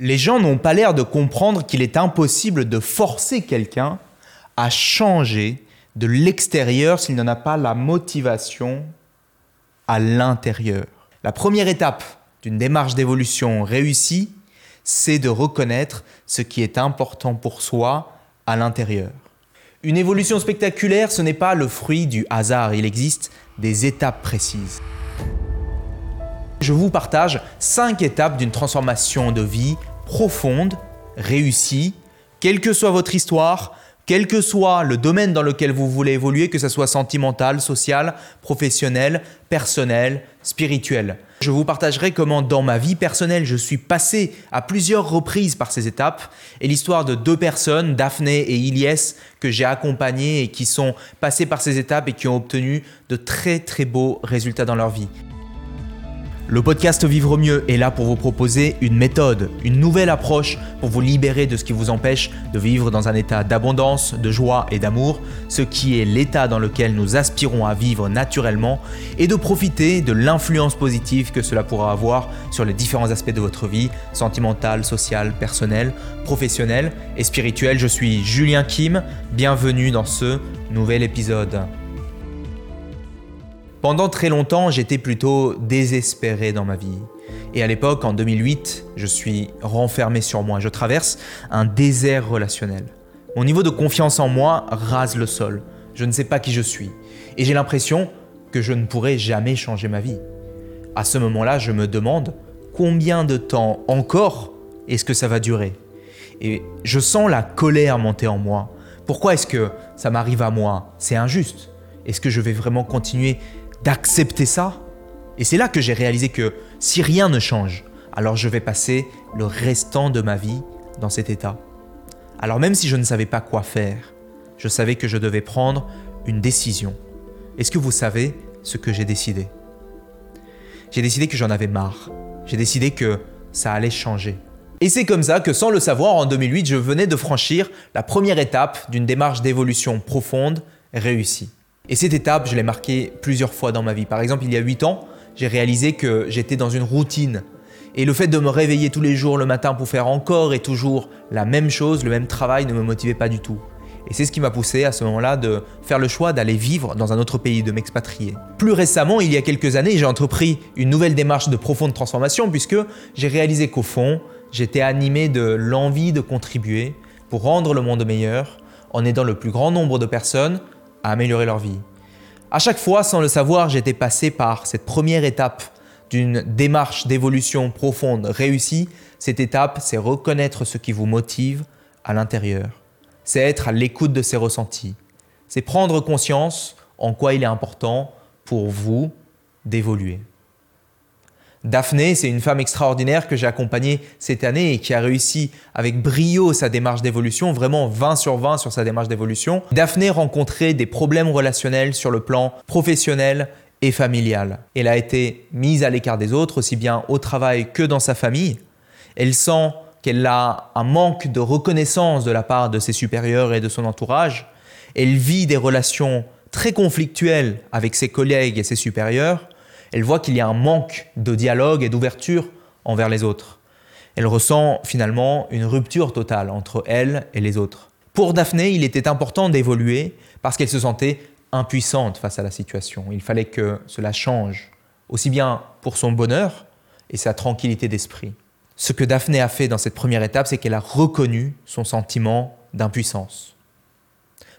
Les gens n'ont pas l'air de comprendre qu'il est impossible de forcer quelqu'un à changer de l'extérieur s'il n'en a pas la motivation à l'intérieur. La première étape d'une démarche d'évolution réussie, c'est de reconnaître ce qui est important pour soi à l'intérieur. Une évolution spectaculaire, ce n'est pas le fruit du hasard, il existe des étapes précises. Je vous partage cinq étapes d'une transformation de vie profonde, réussie, quelle que soit votre histoire, quel que soit le domaine dans lequel vous voulez évoluer, que ce soit sentimental, social, professionnel, personnel, spirituel. Je vous partagerai comment dans ma vie personnelle, je suis passé à plusieurs reprises par ces étapes et l'histoire de deux personnes, Daphné et Ilyes, que j'ai accompagnées et qui sont passées par ces étapes et qui ont obtenu de très très beaux résultats dans leur vie. Le podcast Vivre mieux est là pour vous proposer une méthode, une nouvelle approche pour vous libérer de ce qui vous empêche de vivre dans un état d'abondance, de joie et d'amour, ce qui est l'état dans lequel nous aspirons à vivre naturellement, et de profiter de l'influence positive que cela pourra avoir sur les différents aspects de votre vie, sentimentale, sociale, personnelle, professionnelle et spirituelle. Je suis Julien Kim, bienvenue dans ce nouvel épisode. Pendant très longtemps, j'étais plutôt désespéré dans ma vie. Et à l'époque, en 2008, je suis renfermé sur moi. Je traverse un désert relationnel. Mon niveau de confiance en moi rase le sol. Je ne sais pas qui je suis. Et j'ai l'impression que je ne pourrai jamais changer ma vie. À ce moment-là, je me demande combien de temps encore est-ce que ça va durer Et je sens la colère monter en moi. Pourquoi est-ce que ça m'arrive à moi? C'est injuste. Est-ce que je vais vraiment continuer d'accepter ça. Et c'est là que j'ai réalisé que si rien ne change, alors je vais passer le restant de ma vie dans cet état. Alors même si je ne savais pas quoi faire, je savais que je devais prendre une décision. Est-ce que vous savez ce que j'ai décidé? J'ai décidé que j'en avais marre. J'ai décidé que ça allait changer. Et c'est comme ça que sans le savoir, en 2008, je venais de franchir la première étape d'une démarche d'évolution profonde réussie. Et cette étape, je l'ai marquée plusieurs fois dans ma vie. Par exemple, il y a 8 ans, j'ai réalisé que j'étais dans une routine. Et le fait de me réveiller tous les jours le matin pour faire encore et toujours la même chose, le même travail, ne me motivait pas du tout. Et c'est ce qui m'a poussé à ce moment-là de faire le choix d'aller vivre dans un autre pays, de m'expatrier. Plus récemment, il y a quelques années, j'ai entrepris une nouvelle démarche de profonde transformation puisque j'ai réalisé qu'au fond, j'étais animé de l'envie de contribuer pour rendre le monde meilleur en aidant le plus grand nombre de personnes à améliorer leur vie. À chaque fois, sans le savoir, j'étais passé par cette première étape d'une démarche d'évolution profonde réussie. Cette étape, c'est reconnaître ce qui vous motive à l'intérieur. C'est être à l'écoute de ses ressentis. C'est prendre conscience en quoi il est important pour vous d'évoluer. Daphné, c'est une femme extraordinaire que j'ai accompagnée cette année et qui a réussi avec brio sa démarche d'évolution, vraiment 20 sur 20 sur sa démarche d'évolution. Daphné rencontrait des problèmes relationnels sur le plan professionnel et familial. Elle a été mise à l'écart des autres, aussi bien au travail que dans sa famille. Elle sent qu'elle a un manque de reconnaissance de la part de ses supérieurs et de son entourage. Elle vit des relations très conflictuelles avec ses collègues et ses supérieurs elle voit qu'il y a un manque de dialogue et d'ouverture envers les autres. Elle ressent finalement une rupture totale entre elle et les autres. Pour Daphné, il était important d'évoluer parce qu'elle se sentait impuissante face à la situation. Il fallait que cela change, aussi bien pour son bonheur et sa tranquillité d'esprit. Ce que Daphné a fait dans cette première étape, c'est qu'elle a reconnu son sentiment d'impuissance.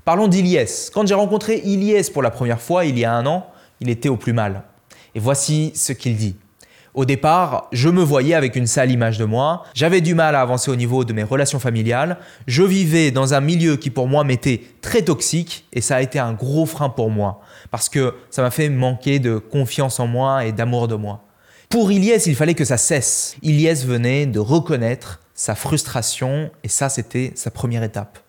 Parlons d'Iliès. Quand j'ai rencontré Iliès pour la première fois, il y a un an, il était au plus mal. Et voici ce qu'il dit. Au départ, je me voyais avec une sale image de moi, j'avais du mal à avancer au niveau de mes relations familiales, je vivais dans un milieu qui pour moi m'était très toxique et ça a été un gros frein pour moi parce que ça m'a fait manquer de confiance en moi et d'amour de moi. Pour Ilyes, il fallait que ça cesse. Ilyes venait de reconnaître sa frustration et ça c'était sa première étape.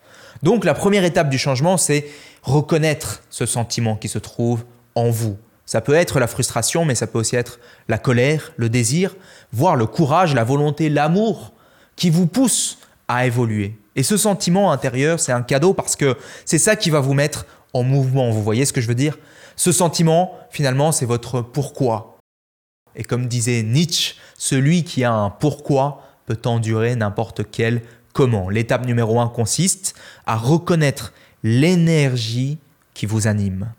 Donc la première étape du changement, c'est reconnaître ce sentiment qui se trouve en vous, ça peut être la frustration, mais ça peut aussi être la colère, le désir, voire le courage, la volonté, l'amour qui vous pousse à évoluer. Et ce sentiment intérieur, c'est un cadeau parce que c'est ça qui va vous mettre en mouvement. Vous voyez ce que je veux dire? Ce sentiment, finalement, c'est votre pourquoi. Et comme disait Nietzsche, celui qui a un pourquoi peut endurer n'importe quel comment. L'étape numéro 1 consiste à reconnaître l'énergie qui vous anime.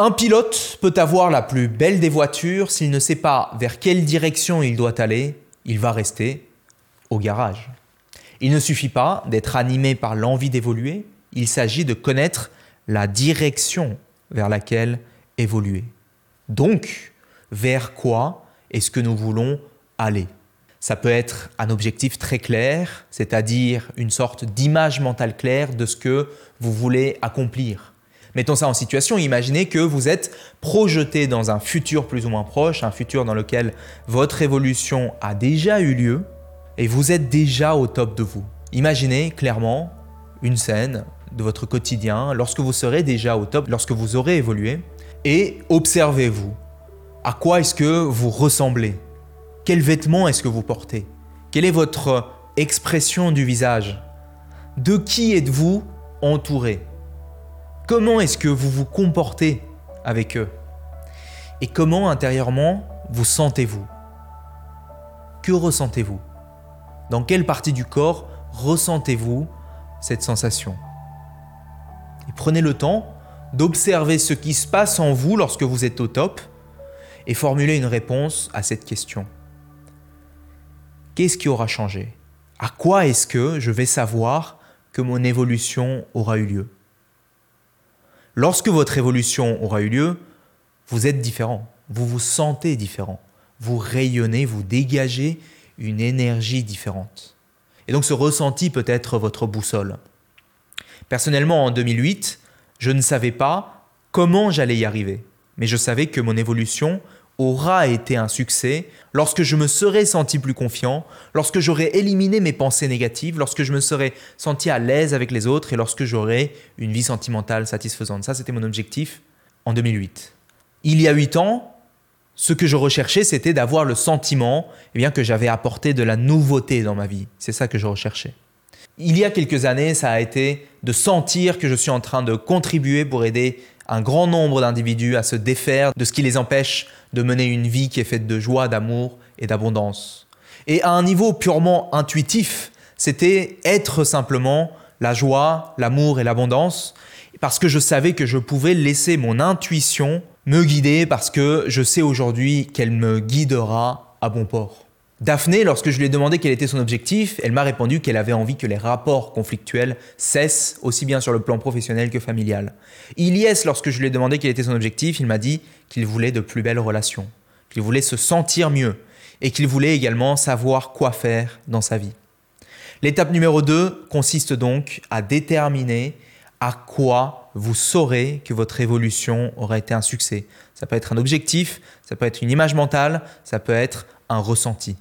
Un pilote peut avoir la plus belle des voitures, s'il ne sait pas vers quelle direction il doit aller, il va rester au garage. Il ne suffit pas d'être animé par l'envie d'évoluer, il s'agit de connaître la direction vers laquelle évoluer. Donc, vers quoi est-ce que nous voulons aller? Ça peut être un objectif très clair, c'est-à-dire une sorte d'image mentale claire de ce que vous voulez accomplir. Mettons ça en situation, imaginez que vous êtes projeté dans un futur plus ou moins proche, un futur dans lequel votre évolution a déjà eu lieu et vous êtes déjà au top de vous. Imaginez clairement une scène de votre quotidien lorsque vous serez déjà au top, lorsque vous aurez évolué, et observez-vous. À quoi est-ce que vous ressemblez? Quels vêtements est-ce que vous portez? Quelle est votre expression du visage? De qui êtes-vous entouré? Comment est-ce que vous vous comportez avec eux? Et comment intérieurement vous sentez-vous? Que ressentez-vous? Dans quelle partie du corps ressentez-vous cette sensation? Et prenez le temps d'observer ce qui se passe en vous lorsque vous êtes au top et formuler une réponse à cette question. Qu'est-ce qui aura changé? À quoi est-ce que je vais savoir que mon évolution aura eu lieu? Lorsque votre évolution aura eu lieu, vous êtes différent, vous vous sentez différent, vous rayonnez, vous dégagez une énergie différente. Et donc ce ressenti peut être votre boussole. Personnellement, en 2008, je ne savais pas comment j'allais y arriver, mais je savais que mon évolution aura été un succès lorsque je me serai senti plus confiant, lorsque j'aurai éliminé mes pensées négatives, lorsque je me serai senti à l'aise avec les autres et lorsque j'aurai une vie sentimentale satisfaisante. Ça, c'était mon objectif en 2008. Il y a huit ans, ce que je recherchais, c'était d'avoir le sentiment eh bien, que j'avais apporté de la nouveauté dans ma vie. C'est ça que je recherchais. Il y a quelques années, ça a été de sentir que je suis en train de contribuer pour aider un grand nombre d'individus à se défaire de ce qui les empêche de mener une vie qui est faite de joie, d'amour et d'abondance. Et à un niveau purement intuitif, c'était être simplement la joie, l'amour et l'abondance, parce que je savais que je pouvais laisser mon intuition me guider, parce que je sais aujourd'hui qu'elle me guidera à bon port. Daphné, lorsque je lui ai demandé quel était son objectif, elle m'a répondu qu'elle avait envie que les rapports conflictuels cessent aussi bien sur le plan professionnel que familial. Ilyes, lorsque je lui ai demandé quel était son objectif, il m'a dit qu'il voulait de plus belles relations, qu'il voulait se sentir mieux et qu'il voulait également savoir quoi faire dans sa vie. L'étape numéro 2 consiste donc à déterminer à quoi vous saurez que votre évolution aura été un succès. Ça peut être un objectif, ça peut être une image mentale, ça peut être un ressenti.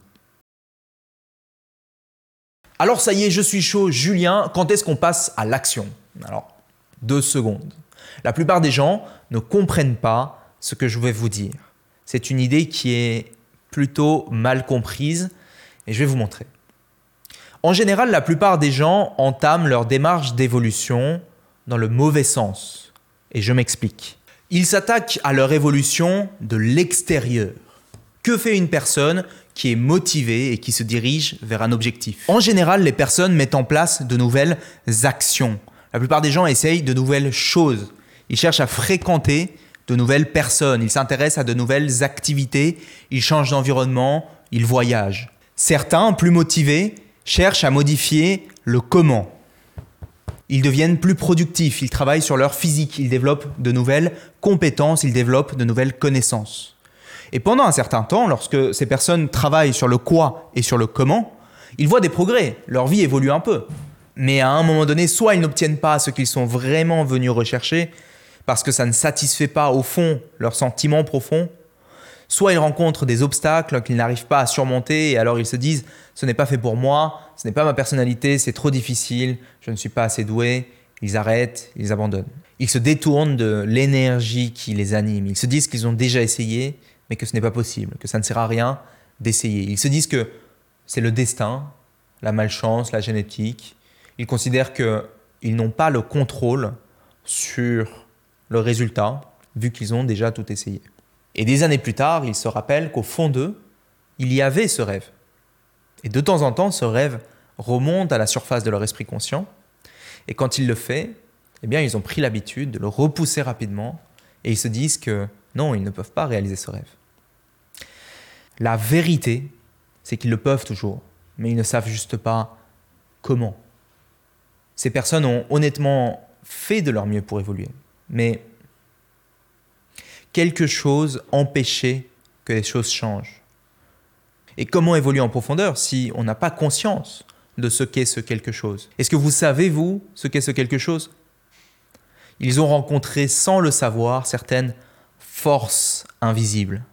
Alors ça y est, je suis chaud, Julien, quand est-ce qu'on passe à l'action? Alors, deux secondes. La plupart des gens ne comprennent pas ce que je vais vous dire. C'est une idée qui est plutôt mal comprise et je vais vous montrer. En général, la plupart des gens entament leur démarche d'évolution dans le mauvais sens. Et je m'explique. Ils s'attaquent à leur évolution de l'extérieur. Que fait une personne qui est motivé et qui se dirige vers un objectif. En général, les personnes mettent en place de nouvelles actions. La plupart des gens essayent de nouvelles choses. Ils cherchent à fréquenter de nouvelles personnes, ils s'intéressent à de nouvelles activités, ils changent d'environnement, ils voyagent. Certains, plus motivés, cherchent à modifier le comment. Ils deviennent plus productifs, ils travaillent sur leur physique, ils développent de nouvelles compétences, ils développent de nouvelles connaissances. Et pendant un certain temps, lorsque ces personnes travaillent sur le quoi et sur le comment, ils voient des progrès, leur vie évolue un peu. Mais à un moment donné, soit ils n'obtiennent pas ce qu'ils sont vraiment venus rechercher, parce que ça ne satisfait pas au fond leurs sentiments profonds, soit ils rencontrent des obstacles qu'ils n'arrivent pas à surmonter et alors ils se disent ce n'est pas fait pour moi, ce n'est pas ma personnalité, c'est trop difficile, je ne suis pas assez doué, ils arrêtent, ils abandonnent. Ils se détournent de l'énergie qui les anime, ils se disent qu'ils ont déjà essayé mais que ce n'est pas possible, que ça ne sert à rien d'essayer. Ils se disent que c'est le destin, la malchance, la génétique. Ils considèrent qu'ils n'ont pas le contrôle sur le résultat, vu qu'ils ont déjà tout essayé. Et des années plus tard, ils se rappellent qu'au fond d'eux, il y avait ce rêve. Et de temps en temps, ce rêve remonte à la surface de leur esprit conscient. Et quand il le fait, eh bien, ils ont pris l'habitude de le repousser rapidement et ils se disent que non, ils ne peuvent pas réaliser ce rêve. La vérité, c'est qu'ils le peuvent toujours, mais ils ne savent juste pas comment. Ces personnes ont honnêtement fait de leur mieux pour évoluer, mais quelque chose empêchait que les choses changent. Et comment évoluer en profondeur si on n'a pas conscience de ce qu'est ce quelque chose? Est-ce que vous savez, vous, ce qu'est ce quelque chose? Ils ont rencontré sans le savoir certaines forces invisibles.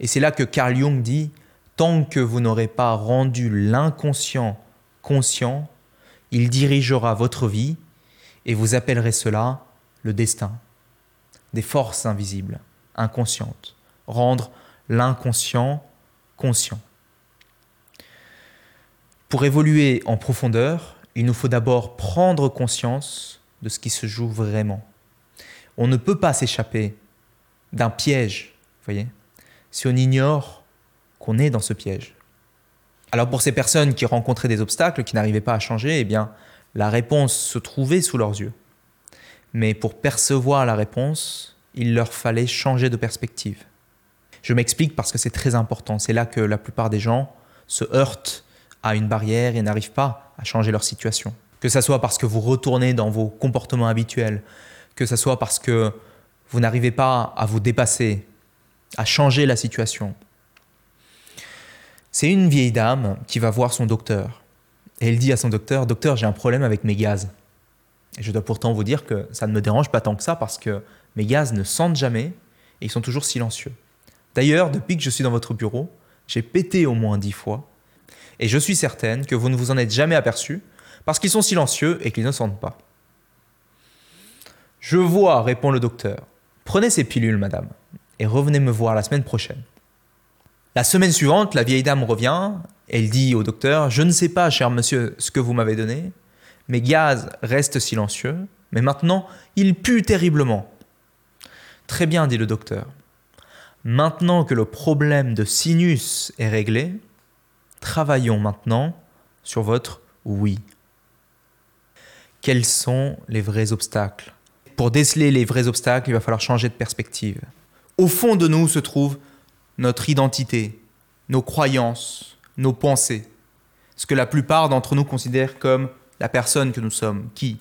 Et c'est là que Carl Jung dit, tant que vous n'aurez pas rendu l'inconscient conscient, il dirigera votre vie et vous appellerez cela le destin. Des forces invisibles, inconscientes. Rendre l'inconscient conscient. Pour évoluer en profondeur, il nous faut d'abord prendre conscience de ce qui se joue vraiment. On ne peut pas s'échapper d'un piège, voyez, si on ignore qu'on est dans ce piège. Alors pour ces personnes qui rencontraient des obstacles, qui n'arrivaient pas à changer, eh bien, la réponse se trouvait sous leurs yeux. Mais pour percevoir la réponse, il leur fallait changer de perspective. Je m'explique parce que c'est très important. C'est là que la plupart des gens se heurtent à une barrière et n'arrivent pas à changer leur situation. Que ce soit parce que vous retournez dans vos comportements habituels, que ce soit parce que vous n'arrivez pas à vous dépasser, à changer la situation. C'est une vieille dame qui va voir son docteur. Et elle dit à son docteur, Docteur, j'ai un problème avec mes gaz. Et je dois pourtant vous dire que ça ne me dérange pas tant que ça parce que mes gaz ne sentent jamais et ils sont toujours silencieux. D'ailleurs, depuis que je suis dans votre bureau, j'ai pété au moins dix fois. Et je suis certaine que vous ne vous en êtes jamais aperçu parce qu'ils sont silencieux et qu'ils ne sentent pas. Je vois, répond le docteur. Prenez ces pilules, madame, et revenez me voir la semaine prochaine. La semaine suivante, la vieille dame revient. Elle dit au docteur Je ne sais pas, cher monsieur, ce que vous m'avez donné. Mes gaz restent silencieux, mais maintenant, ils puent terriblement. Très bien, dit le docteur. Maintenant que le problème de sinus est réglé, travaillons maintenant sur votre oui. Quels sont les vrais obstacles? Pour déceler les vrais obstacles, il va falloir changer de perspective. Au fond de nous se trouve notre identité, nos croyances, nos pensées, ce que la plupart d'entre nous considèrent comme la personne que nous sommes, qui.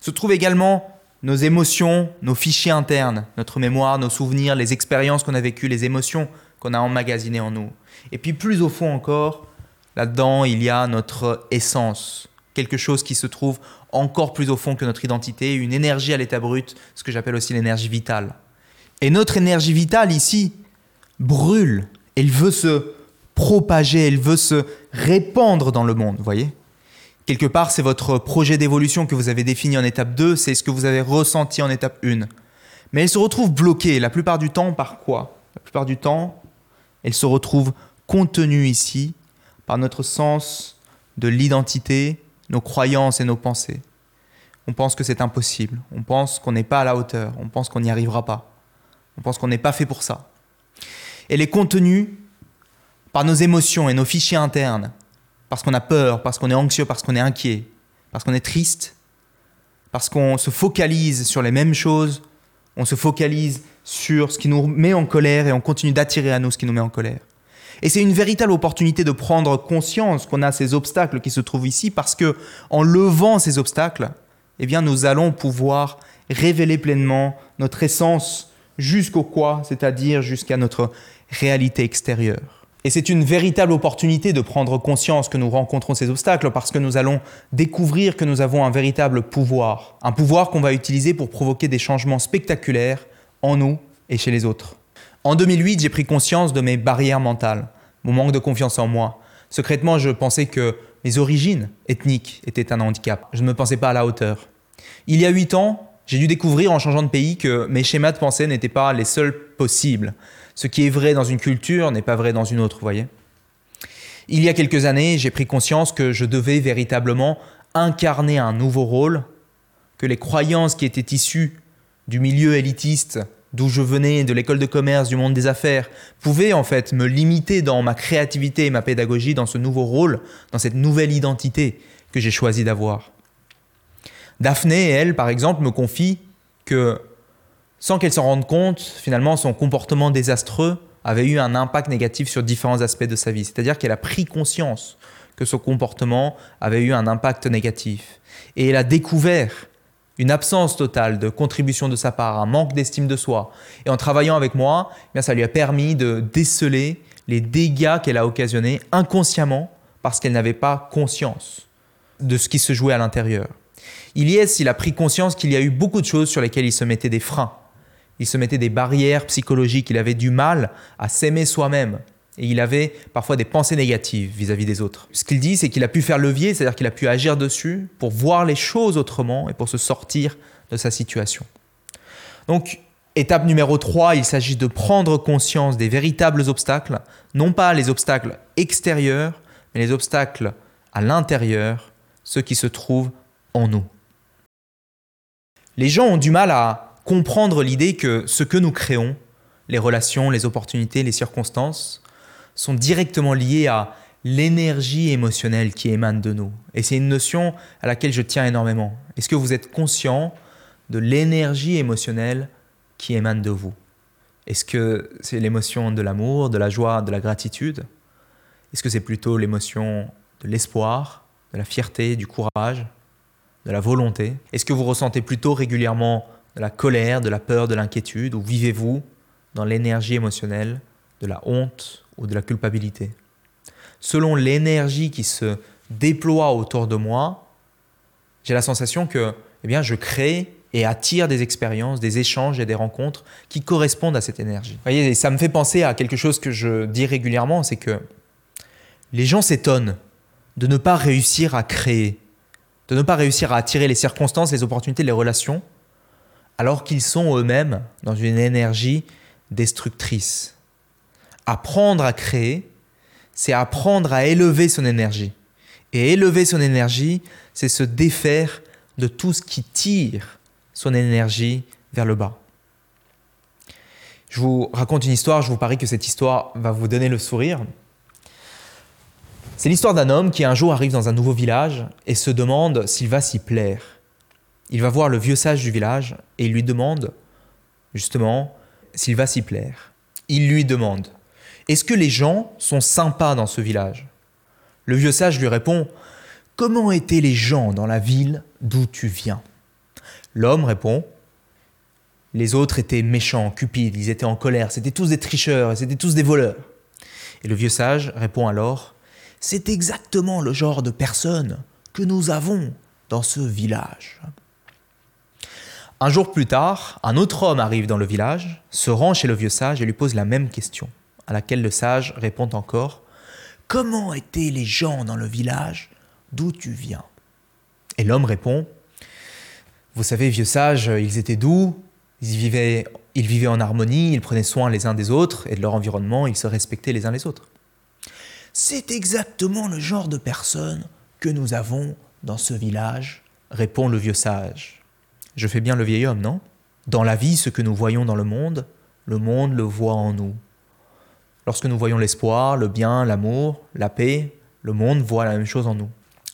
Se trouve également nos émotions, nos fichiers internes, notre mémoire, nos souvenirs, les expériences qu'on a vécues, les émotions qu'on a emmagasinées en nous. Et puis plus au fond encore, là-dedans, il y a notre essence, quelque chose qui se trouve encore plus au fond que notre identité, une énergie à l'état brut, ce que j'appelle aussi l'énergie vitale. Et notre énergie vitale ici brûle, elle veut se propager, elle veut se répandre dans le monde, voyez? Quelque part, c'est votre projet d'évolution que vous avez défini en étape 2, c'est ce que vous avez ressenti en étape 1. Mais elle se retrouve bloquée la plupart du temps par quoi? La plupart du temps, elle se retrouve contenue ici par notre sens de l'identité, nos croyances et nos pensées. On pense que c'est impossible, on pense qu'on n'est pas à la hauteur, on pense qu'on n'y arrivera pas, on pense qu'on n'est pas fait pour ça. Elle est contenue par nos émotions et nos fichiers internes, parce qu'on a peur, parce qu'on est anxieux, parce qu'on est inquiet, parce qu'on est triste, parce qu'on se focalise sur les mêmes choses, on se focalise sur ce qui nous met en colère et on continue d'attirer à nous ce qui nous met en colère. Et c'est une véritable opportunité de prendre conscience qu'on a ces obstacles qui se trouvent ici parce que en levant ces obstacles, eh bien nous allons pouvoir révéler pleinement notre essence jusqu'au quoi, c'est-à-dire jusqu'à notre réalité extérieure. Et c'est une véritable opportunité de prendre conscience que nous rencontrons ces obstacles parce que nous allons découvrir que nous avons un véritable pouvoir. Un pouvoir qu'on va utiliser pour provoquer des changements spectaculaires en nous et chez les autres. En 2008, j'ai pris conscience de mes barrières mentales, mon manque de confiance en moi. Secrètement, je pensais que mes origines ethniques étaient un handicap. Je ne me pensais pas à la hauteur. Il y a huit ans, j'ai dû découvrir en changeant de pays que mes schémas de pensée n'étaient pas les seuls possibles. Ce qui est vrai dans une culture n'est pas vrai dans une autre, voyez. Il y a quelques années, j'ai pris conscience que je devais véritablement incarner un nouveau rôle, que les croyances qui étaient issues du milieu élitiste d'où je venais, de l'école de commerce, du monde des affaires, pouvait en fait me limiter dans ma créativité et ma pédagogie, dans ce nouveau rôle, dans cette nouvelle identité que j'ai choisi d'avoir. Daphné, elle, par exemple, me confie que, sans qu'elle s'en rende compte, finalement, son comportement désastreux avait eu un impact négatif sur différents aspects de sa vie. C'est-à-dire qu'elle a pris conscience que son comportement avait eu un impact négatif. Et elle a découvert une absence totale de contribution de sa part, un manque d'estime de soi. Et en travaillant avec moi, eh bien, ça lui a permis de déceler les dégâts qu'elle a occasionnés inconsciemment parce qu'elle n'avait pas conscience de ce qui se jouait à l'intérieur. Ilyes, il a pris conscience qu'il y a eu beaucoup de choses sur lesquelles il se mettait des freins. Il se mettait des barrières psychologiques, il avait du mal à s'aimer soi-même. Et il avait parfois des pensées négatives vis-à-vis des autres. Ce qu'il dit, c'est qu'il a pu faire levier, c'est-à-dire qu'il a pu agir dessus pour voir les choses autrement et pour se sortir de sa situation. Donc, étape numéro 3, il s'agit de prendre conscience des véritables obstacles, non pas les obstacles extérieurs, mais les obstacles à l'intérieur, ceux qui se trouvent en nous. Les gens ont du mal à comprendre l'idée que ce que nous créons, les relations, les opportunités, les circonstances, sont directement liées à l'énergie émotionnelle qui émane de nous. Et c'est une notion à laquelle je tiens énormément. Est-ce que vous êtes conscient de l'énergie émotionnelle qui émane de vous? Est-ce que c'est l'émotion de l'amour, de la joie, de la gratitude? Est-ce que c'est plutôt l'émotion de l'espoir, de la fierté, du courage, de la volonté. Est-ce que vous ressentez plutôt régulièrement de la colère, de la peur, de l'inquiétude Ou vivez-vous dans l'énergie émotionnelle de la honte ou de la culpabilité? Selon l'énergie qui se déploie autour de moi, j'ai la sensation que eh bien, je crée et attire des expériences, des échanges et des rencontres qui correspondent à cette énergie. Vous voyez, ça me fait penser à quelque chose que je dis régulièrement, c'est que les gens s'étonnent de ne pas réussir à créer, de ne pas réussir à attirer les circonstances, les opportunités, les relations, alors qu'ils sont eux-mêmes dans une énergie destructrice. Apprendre à créer, c'est apprendre à élever son énergie. Et élever son énergie, c'est se défaire de tout ce qui tire son énergie vers le bas. Je vous raconte une histoire, je vous parie que cette histoire va vous donner le sourire. C'est l'histoire d'un homme qui un jour arrive dans un nouveau village et se demande s'il va s'y plaire. Il va voir le vieux sage du village et il lui demande justement s'il va s'y plaire. Il lui demande Est-ce que les gens sont sympas dans ce village? Le vieux sage lui répond Comment étaient les gens dans la ville d'où tu viens? L'homme répond Les autres étaient méchants, cupides, ils étaient en colère, c'était tous des tricheurs c'était tous des voleurs. Et le vieux sage répond alors C'est exactement le genre de personnes que nous avons dans ce village. Un jour plus tard, un autre homme arrive dans le village, se rend chez le vieux sage et lui pose la même question, à laquelle le sage répond encore Comment étaient les gens dans le village d'où tu viens? Et l'homme répond Vous savez, vieux sage, ils étaient doux, ils vivaient, ils vivaient en harmonie, ils prenaient soin les uns des autres et de leur environnement, ils se respectaient les uns les autres. C'est exactement le genre de personnes que nous avons dans ce village, répond le vieux sage. Je fais bien le vieil homme, non? Dans la vie, ce que nous voyons dans le monde, le monde le voit en nous. Lorsque nous voyons l'espoir, le bien, l'amour, la paix, le monde voit la même chose en nous.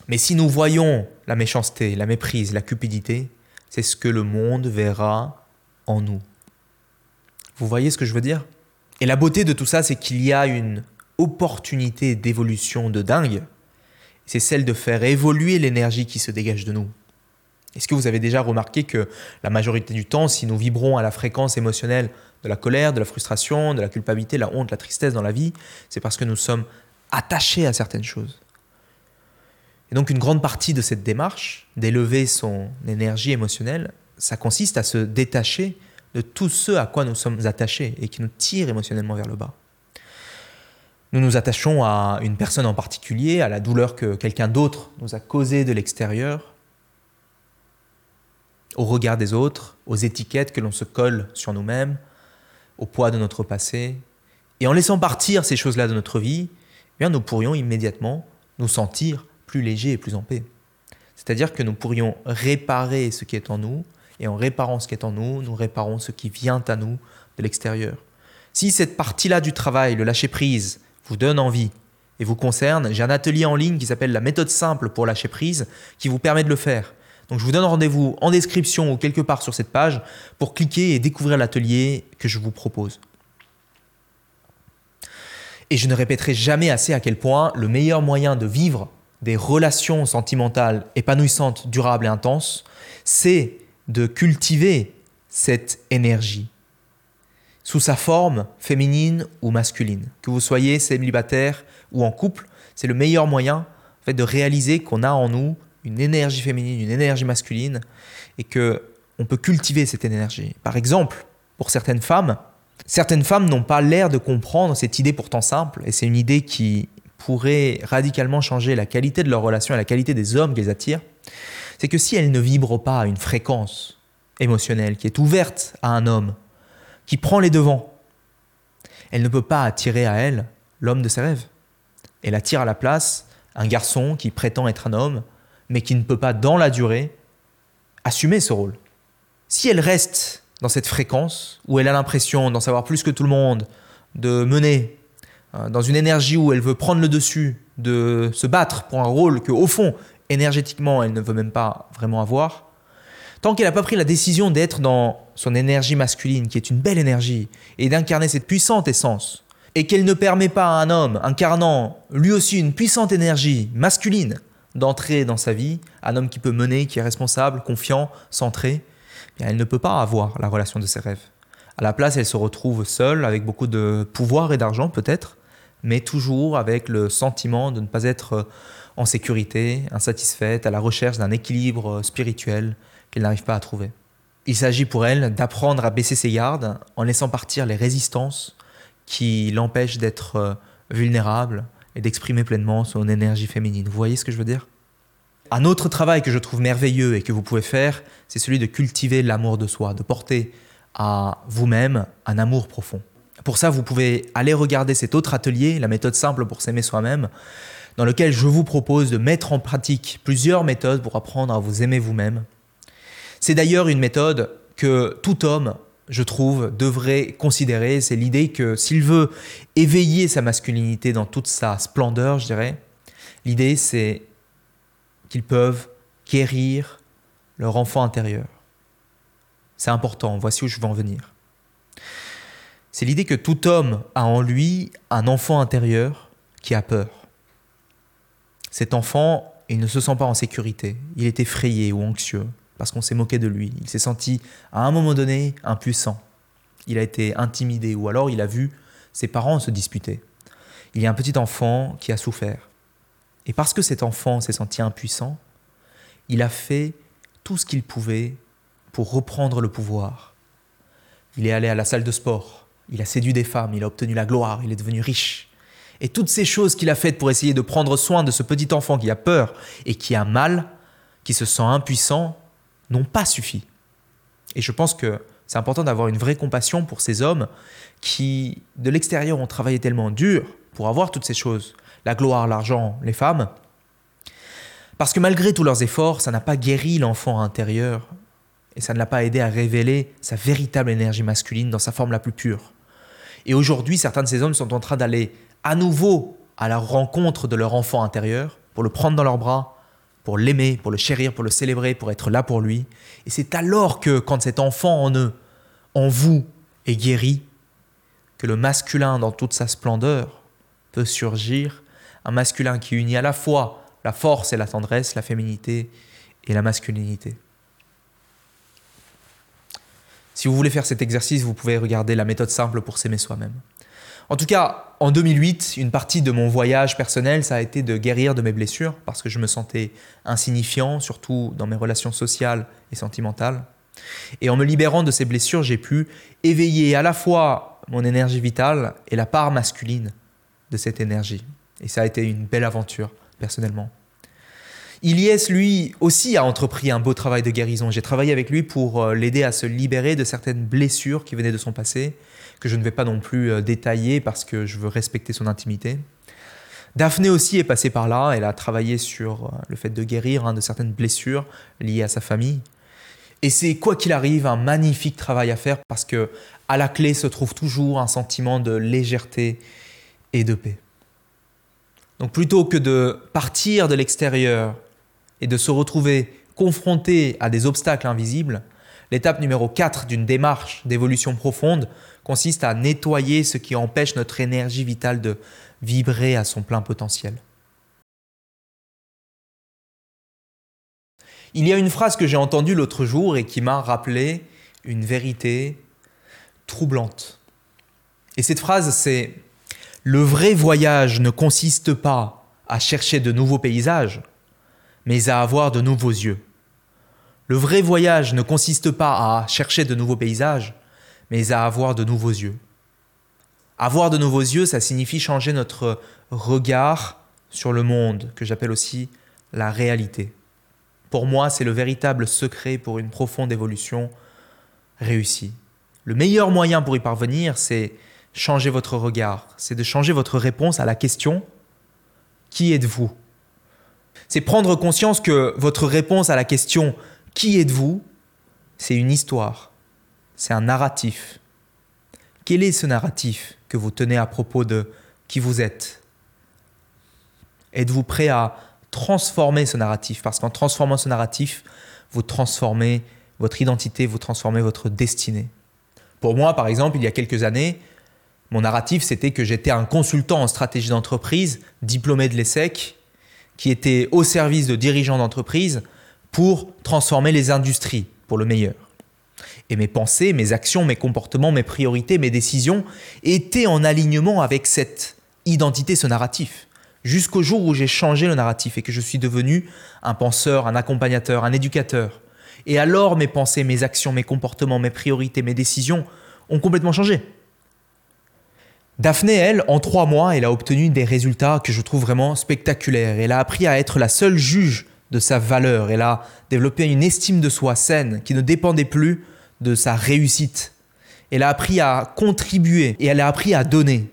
Mais si nous voyons la méchanceté, la méprise, la cupidité, c'est ce que le monde verra en nous. Vous voyez ce que je veux dire? Et la beauté de tout ça, c'est qu'il y a une opportunité d'évolution de dingue. C'est celle de faire évoluer l'énergie qui se dégage de nous. Est-ce que vous avez déjà remarqué que la majorité du temps, si nous vibrons à la fréquence émotionnelle de la colère, de la frustration, de la culpabilité, de la honte, de la tristesse dans la vie, c'est parce que nous sommes attachés à certaines choses. Et donc une grande partie de cette démarche, d'élever son énergie émotionnelle, ça consiste à se détacher de tout ce à quoi nous sommes attachés et qui nous tire émotionnellement vers le bas. Nous nous attachons à une personne en particulier, à la douleur que quelqu'un d'autre nous a causée de l'extérieur, au regard des autres, aux étiquettes que l'on se colle sur nous-mêmes, au poids de notre passé. Et en laissant partir ces choses-là de notre vie, eh bien, nous pourrions immédiatement nous sentir plus légers et plus en paix. C'est-à-dire que nous pourrions réparer ce qui est en nous Et en réparant ce qui est en nous, nous réparons ce qui vient à nous de l'extérieur. Si cette partie-là du travail, le lâcher prise, vous donne envie et vous concerne, j'ai un atelier en ligne qui s'appelle la méthode simple pour lâcher prise qui vous permet de le faire. Donc je vous donne rendez-vous en description ou quelque part sur cette page pour cliquer et découvrir l'atelier que je vous propose. Et je ne répéterai jamais assez à quel point le meilleur moyen de vivre des relations sentimentales épanouissantes, durables et intenses, c'est de cultiver cette énergie sous sa forme féminine ou masculine. Que vous soyez célibataire ou en couple, c'est le meilleur moyen en fait, de réaliser qu'on a en nous une énergie féminine, une énergie masculine, et que on peut cultiver cette énergie. Par exemple, pour certaines femmes, certaines femmes n'ont pas l'air de comprendre cette idée pourtant simple, et c'est une idée qui pourrait radicalement changer la qualité de leur relation et la qualité des hommes qu'elles attirent. C'est que si elles ne vibrent pas à une fréquence émotionnelle qui est ouverte à un homme, qui prend les devants, elle ne peut pas attirer à elle l'homme de ses rêves. Elle attire à la place un garçon qui prétend être un homme, mais qui ne peut pas, dans la durée, assumer ce rôle. Si elle reste dans cette fréquence, où elle a l'impression d'en savoir plus que tout le monde, de mener, euh, dans une énergie où elle veut prendre le dessus, de se battre pour un rôle que, au fond, énergétiquement, elle ne veut même pas vraiment avoir, tant qu'elle n'a pas pris la décision d'être dans son énergie masculine, qui est une belle énergie, et d'incarner cette puissante essence, et qu'elle ne permet pas à un homme incarnant lui aussi une puissante énergie masculine d'entrer dans sa vie, un homme qui peut mener, qui est responsable, confiant, centré, eh elle ne peut pas avoir la relation de ses rêves. À la place, elle se retrouve seule, avec beaucoup de pouvoir et d'argent peut-être, mais toujours avec le sentiment de ne pas être en sécurité, insatisfaite, à la recherche d'un équilibre spirituel qu'elle n'arrive pas à trouver. Il s'agit pour elle d'apprendre à baisser ses gardes en laissant partir les résistances qui l'empêchent d'être vulnérable, et d'exprimer pleinement son énergie féminine. Vous voyez ce que je veux dire? Un autre travail que je trouve merveilleux et que vous pouvez faire, c'est celui de cultiver l'amour de soi, de porter à vous-même un amour profond. Pour ça, vous pouvez aller regarder cet autre atelier, la méthode simple pour s'aimer soi-même, dans lequel je vous propose de mettre en pratique plusieurs méthodes pour apprendre à vous aimer vous-même. C'est d'ailleurs une méthode que tout homme je trouve, devrait considérer, c'est l'idée que s'il veut éveiller sa masculinité dans toute sa splendeur, je dirais, l'idée c'est qu'ils peuvent guérir leur enfant intérieur. C'est important, voici où je veux en venir. C'est l'idée que tout homme a en lui un enfant intérieur qui a peur. Cet enfant, il ne se sent pas en sécurité, il est effrayé ou anxieux parce qu'on s'est moqué de lui. Il s'est senti, à un moment donné, impuissant. Il a été intimidé ou alors il a vu ses parents se disputer. Il y a un petit enfant qui a souffert. Et parce que cet enfant s'est senti impuissant, il a fait tout ce qu'il pouvait pour reprendre le pouvoir. Il est allé à la salle de sport, il a séduit des femmes, il a obtenu la gloire, il est devenu riche. Et toutes ces choses qu'il a faites pour essayer de prendre soin de ce petit enfant qui a peur et qui a mal, qui se sent impuissant, n'ont pas suffi. Et je pense que c'est important d'avoir une vraie compassion pour ces hommes qui, de l'extérieur, ont travaillé tellement dur pour avoir toutes ces choses, la gloire, l'argent, les femmes, parce que malgré tous leurs efforts, ça n'a pas guéri l'enfant intérieur et ça ne l'a pas aidé à révéler sa véritable énergie masculine dans sa forme la plus pure. Et aujourd'hui, certains de ces hommes sont en train d'aller à nouveau à la rencontre de leur enfant intérieur pour le prendre dans leurs bras, pour l'aimer, pour le chérir, pour le célébrer, pour être là pour lui. Et c'est alors que, quand cet enfant en eux, en vous, est guéri, que le masculin dans toute sa splendeur peut surgir, un masculin qui unit à la fois la force et la tendresse, la féminité et la masculinité. Si vous voulez faire cet exercice, vous pouvez regarder la méthode simple pour s'aimer soi-même. En tout cas, en 2008, une partie de mon voyage personnel, ça a été de guérir de mes blessures parce que je me sentais insignifiant, surtout dans mes relations sociales et sentimentales. Et en me libérant de ces blessures, j'ai pu éveiller à la fois mon énergie vitale et la part masculine de cette énergie. Et ça a été une belle aventure, personnellement. Ilyes, lui aussi, a entrepris un beau travail de guérison. J'ai travaillé avec lui pour euh, l'aider à se libérer de certaines blessures qui venaient de son passé que je ne vais pas non plus euh, détailler parce que je veux respecter son intimité. Daphné aussi est passée par là, elle a travaillé sur euh, le fait de guérir hein, de certaines blessures liées à sa famille. Et c'est quoi qu'il arrive un magnifique travail à faire parce que à la clé se trouve toujours un sentiment de légèreté et de paix. Donc plutôt que de partir de l'extérieur et de se retrouver confronté à des obstacles invisibles, l'étape numéro 4 d'une démarche d'évolution profonde consiste à nettoyer ce qui empêche notre énergie vitale de vibrer à son plein potentiel. Il y a une phrase que j'ai entendue l'autre jour et qui m'a rappelé une vérité troublante. Et cette phrase, c'est Le vrai voyage ne consiste pas à chercher de nouveaux paysages, mais à avoir de nouveaux yeux. Le vrai voyage ne consiste pas à chercher de nouveaux paysages, mais à avoir de nouveaux yeux. Avoir de nouveaux yeux, ça signifie changer notre regard sur le monde, que j'appelle aussi la réalité. Pour moi, c'est le véritable secret pour une profonde évolution réussie. Le meilleur moyen pour y parvenir, c'est changer votre regard, c'est de changer votre réponse à la question Qui êtes-vous? C'est prendre conscience que votre réponse à la question Qui êtes-vous? c'est une histoire, c'est un narratif. Quel est ce narratif que vous tenez à propos de qui vous êtes? Êtes-vous prêt à transformer ce narratif, parce qu'en transformant ce narratif, vous transformez votre identité, vous transformez votre destinée. Pour moi, par exemple, il y a quelques années, mon narratif, c'était que j'étais un consultant en stratégie d'entreprise, diplômé de l'ESSEC, qui était au service de dirigeants d'entreprise pour transformer les industries pour le meilleur. Et mes pensées, mes actions, mes comportements, mes priorités, mes décisions étaient en alignement avec cette identité, ce narratif jusqu'au jour où j'ai changé le narratif et que je suis devenu un penseur, un accompagnateur, un éducateur. Et alors mes pensées, mes actions, mes comportements, mes priorités, mes décisions ont complètement changé. Daphné, elle, en trois mois, elle a obtenu des résultats que je trouve vraiment spectaculaires. Elle a appris à être la seule juge de sa valeur. Elle a développé une estime de soi saine qui ne dépendait plus de sa réussite. Elle a appris à contribuer et elle a appris à donner.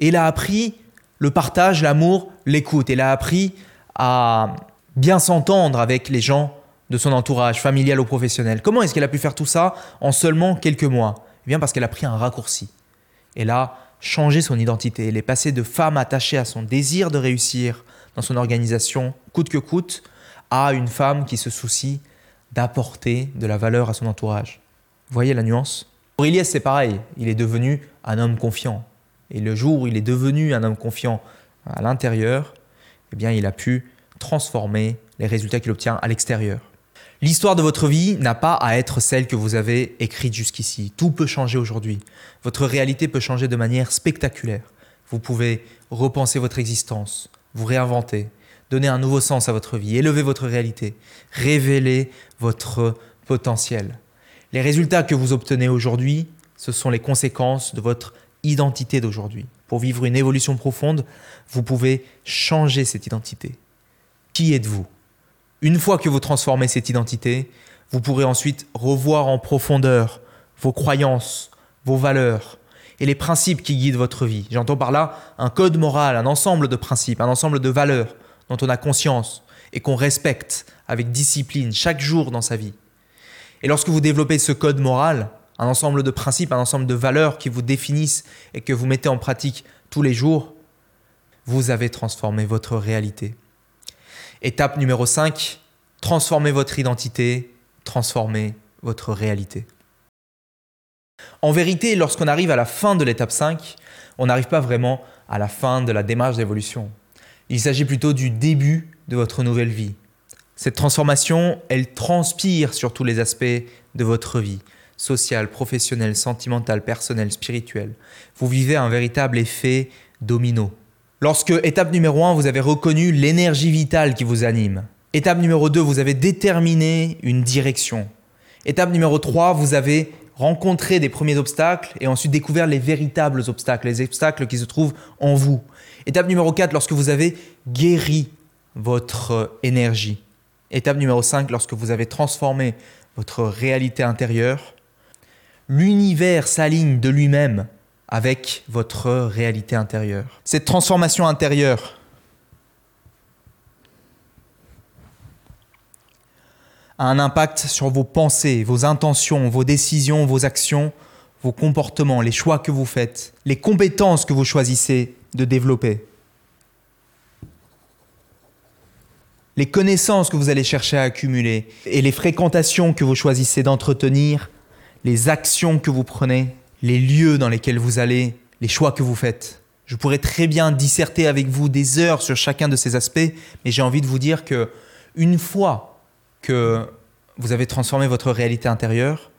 Elle a appris le partage, l'amour, l'écoute. Elle a appris à bien s'entendre avec les gens de son entourage, familial ou professionnel. Comment est-ce qu'elle a pu faire tout ça en seulement quelques mois? Eh bien parce qu'elle a pris un raccourci. Elle a changé son identité. Elle est passée de femme attachée à son désir de réussir dans son organisation, coûte que coûte, à une femme qui se soucie d'apporter de la valeur à son entourage. Voyez la nuance Aurélien, c'est pareil. Il est devenu un homme confiant. Et le jour où il est devenu un homme confiant à l'intérieur, eh bien, il a pu transformer les résultats qu'il obtient à l'extérieur. L'histoire de votre vie n'a pas à être celle que vous avez écrite jusqu'ici. Tout peut changer aujourd'hui. Votre réalité peut changer de manière spectaculaire. Vous pouvez repenser votre existence, vous réinventer, donner un nouveau sens à votre vie, élever votre réalité, révéler votre potentiel. Les résultats que vous obtenez aujourd'hui, ce sont les conséquences de votre identité d'aujourd'hui. Pour vivre une évolution profonde, vous pouvez changer cette identité. Qui êtes-vous? Une fois que vous transformez cette identité, vous pourrez ensuite revoir en profondeur vos croyances, vos valeurs et les principes qui guident votre vie. J'entends par là un code moral, un ensemble de principes, un ensemble de valeurs dont on a conscience et qu'on respecte avec discipline chaque jour dans sa vie. Et lorsque vous développez ce code moral, un ensemble de principes, un ensemble de valeurs qui vous définissent et que vous mettez en pratique tous les jours, vous avez transformé votre réalité. Étape numéro 5, transformez votre identité, transformez votre réalité. En vérité, lorsqu'on arrive à la fin de l'étape 5, on n'arrive pas vraiment à la fin de la démarche d'évolution. Il s'agit plutôt du début de votre nouvelle vie. Cette transformation, elle transpire sur tous les aspects de votre vie social, professionnel, sentimental, personnel, spirituel. Vous vivez un véritable effet domino. Lorsque, étape numéro 1, vous avez reconnu l'énergie vitale qui vous anime. Étape numéro 2, vous avez déterminé une direction. Étape numéro 3, vous avez rencontré des premiers obstacles et ensuite découvert les véritables obstacles, les obstacles qui se trouvent en vous. Étape numéro 4, lorsque vous avez guéri votre énergie. Étape numéro 5, lorsque vous avez transformé votre réalité intérieure l'univers s'aligne de lui-même avec votre réalité intérieure. Cette transformation intérieure a un impact sur vos pensées, vos intentions, vos décisions, vos actions, vos comportements, les choix que vous faites, les compétences que vous choisissez de développer. Les connaissances que vous allez chercher à accumuler et les fréquentations que vous choisissez d'entretenir, les actions que vous prenez, les lieux dans lesquels vous allez, les choix que vous faites. Je pourrais très bien disserter avec vous des heures sur chacun de ces aspects, mais j'ai envie de vous dire que une fois que vous avez transformé votre réalité intérieure,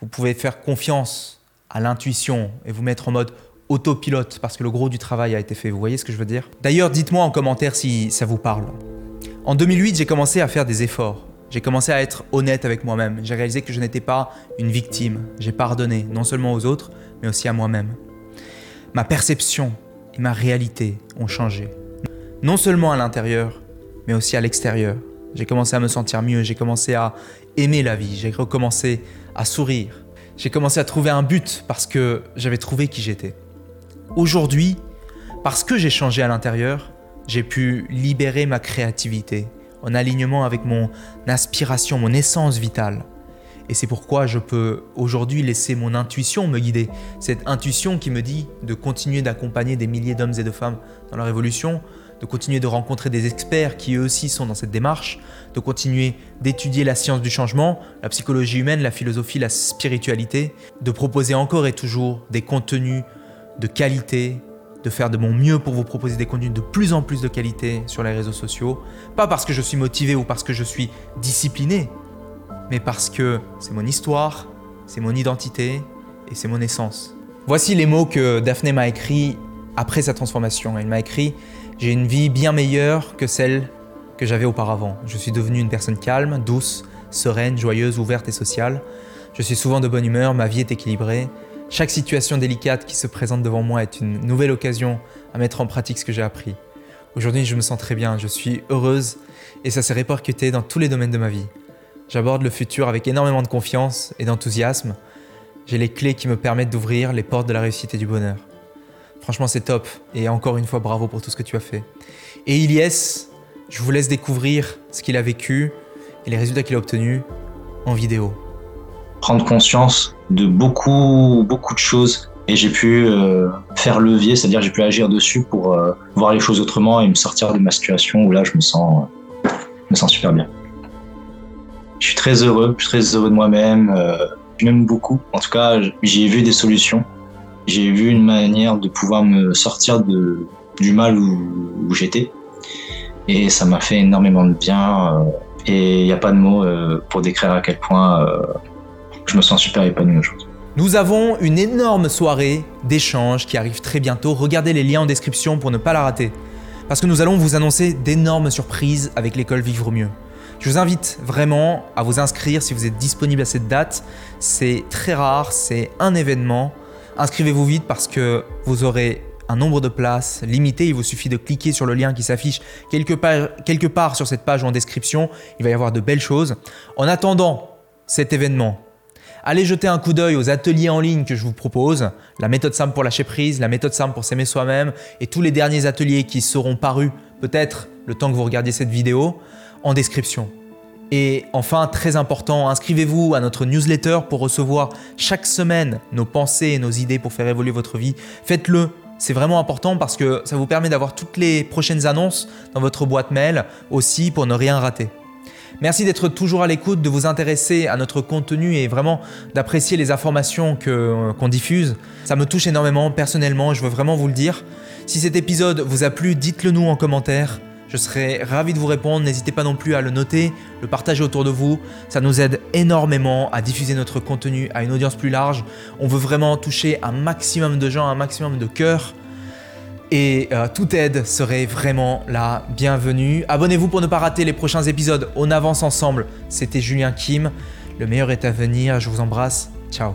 vous pouvez faire confiance à l'intuition et vous mettre en mode autopilote parce que le gros du travail a été fait. Vous voyez ce que je veux dire? D'ailleurs, dites-moi en commentaire si ça vous parle. En 2008, j'ai commencé à faire des efforts. J'ai commencé à être honnête avec moi-même. J'ai réalisé que je n'étais pas une victime. J'ai pardonné, non seulement aux autres, mais aussi à moi-même. Ma perception et ma réalité ont changé. Non seulement à l'intérieur, mais aussi à l'extérieur. J'ai commencé à me sentir mieux, j'ai commencé à aimer la vie, j'ai recommencé à sourire. J'ai commencé à trouver un but parce que j'avais trouvé qui j'étais. Aujourd'hui, parce que j'ai changé à l'intérieur, j'ai pu libérer ma créativité en alignement avec mon aspiration, mon essence vitale. Et c'est pourquoi je peux aujourd'hui laisser mon intuition me guider. Cette intuition qui me dit de continuer d'accompagner des milliers d'hommes et de femmes dans leur évolution, de continuer de rencontrer des experts qui eux aussi sont dans cette démarche, de continuer d'étudier la science du changement, la psychologie humaine, la philosophie, la spiritualité, de proposer encore et toujours des contenus de qualité, de faire de mon mieux pour vous proposer des contenus de plus en plus de qualité sur les réseaux sociaux. Pas parce que je suis motivé ou parce que je suis discipliné, mais parce que c'est mon histoire, c'est mon identité et c'est mon essence. Voici les mots que Daphné m'a écrits après sa transformation. Elle m'a écrit J'ai une vie bien meilleure que celle que j'avais auparavant. Je suis devenue une personne calme, douce, sereine, joyeuse, ouverte et sociale. Je suis souvent de bonne humeur, ma vie est équilibrée. Chaque situation délicate qui se présente devant moi est une nouvelle occasion à mettre en pratique ce que j'ai appris. Aujourd'hui, je me sens très bien, je suis heureuse et ça s'est répercuté dans tous les domaines de ma vie. J'aborde le futur avec énormément de confiance et d'enthousiasme. J'ai les clés qui me permettent d'ouvrir les portes de la réussite et du bonheur. Franchement, c'est top et encore une fois, bravo pour tout ce que tu as fait. Et Ilyes, je vous laisse découvrir ce qu'il a vécu et les résultats qu'il a obtenus en vidéo prendre conscience de beaucoup, beaucoup de choses. Et j'ai pu euh, faire levier, c'est-à-dire j'ai pu agir dessus pour euh, voir les choses autrement et me sortir de ma situation où là je me sens, me sens super bien. Je suis très heureux, je suis très heureux de moi-même. Euh, je m'aime beaucoup. En tout cas, j'ai vu des solutions. J'ai vu une manière de pouvoir me sortir de, du mal où, où j'étais. Et ça m'a fait énormément de bien. et il n'y a pas de mots pour décrire à quel point je me sens super épanoui aujourd'hui. Nous avons une énorme soirée d'échange qui arrive très bientôt. Regardez les liens en description pour ne pas la rater. Parce que nous allons vous annoncer d'énormes surprises avec l'école Vivre Mieux. Je vous invite vraiment à vous inscrire si vous êtes disponible à cette date. C'est très rare, c'est un événement. Inscrivez-vous vite parce que vous aurez un nombre de places limité. Il vous suffit de cliquer sur le lien qui s'affiche quelque part, quelque part sur cette page ou en description. Il va y avoir de belles choses. En attendant cet événement, Allez jeter un coup d'œil aux ateliers en ligne que je vous propose, la méthode simple pour lâcher prise, la méthode simple pour s'aimer soi-même et tous les derniers ateliers qui seront parus peut-être le temps que vous regardiez cette vidéo en description. Et enfin, très important, inscrivez-vous à notre newsletter pour recevoir chaque semaine nos pensées et nos idées pour faire évoluer votre vie. Faites-le, c'est vraiment important parce que ça vous permet d'avoir toutes les prochaines annonces dans votre boîte mail aussi pour ne rien rater. Merci d'être toujours à l'écoute, de vous intéresser à notre contenu et vraiment d'apprécier les informations euh, qu'on diffuse. Ça me touche énormément personnellement, je veux vraiment vous le dire. Si cet épisode vous a plu, dites-le nous en commentaire. Je serai ravi de vous répondre. N'hésitez pas non plus à le noter, le partager autour de vous. Ça nous aide énormément à diffuser notre contenu à une audience plus large. On veut vraiment toucher un maximum de gens, un maximum de cœurs. Et euh, toute aide serait vraiment la bienvenue. Abonnez-vous pour ne pas rater les prochains épisodes. On avance ensemble. C'était Julien Kim. Le meilleur est à venir. Je vous embrasse. Ciao.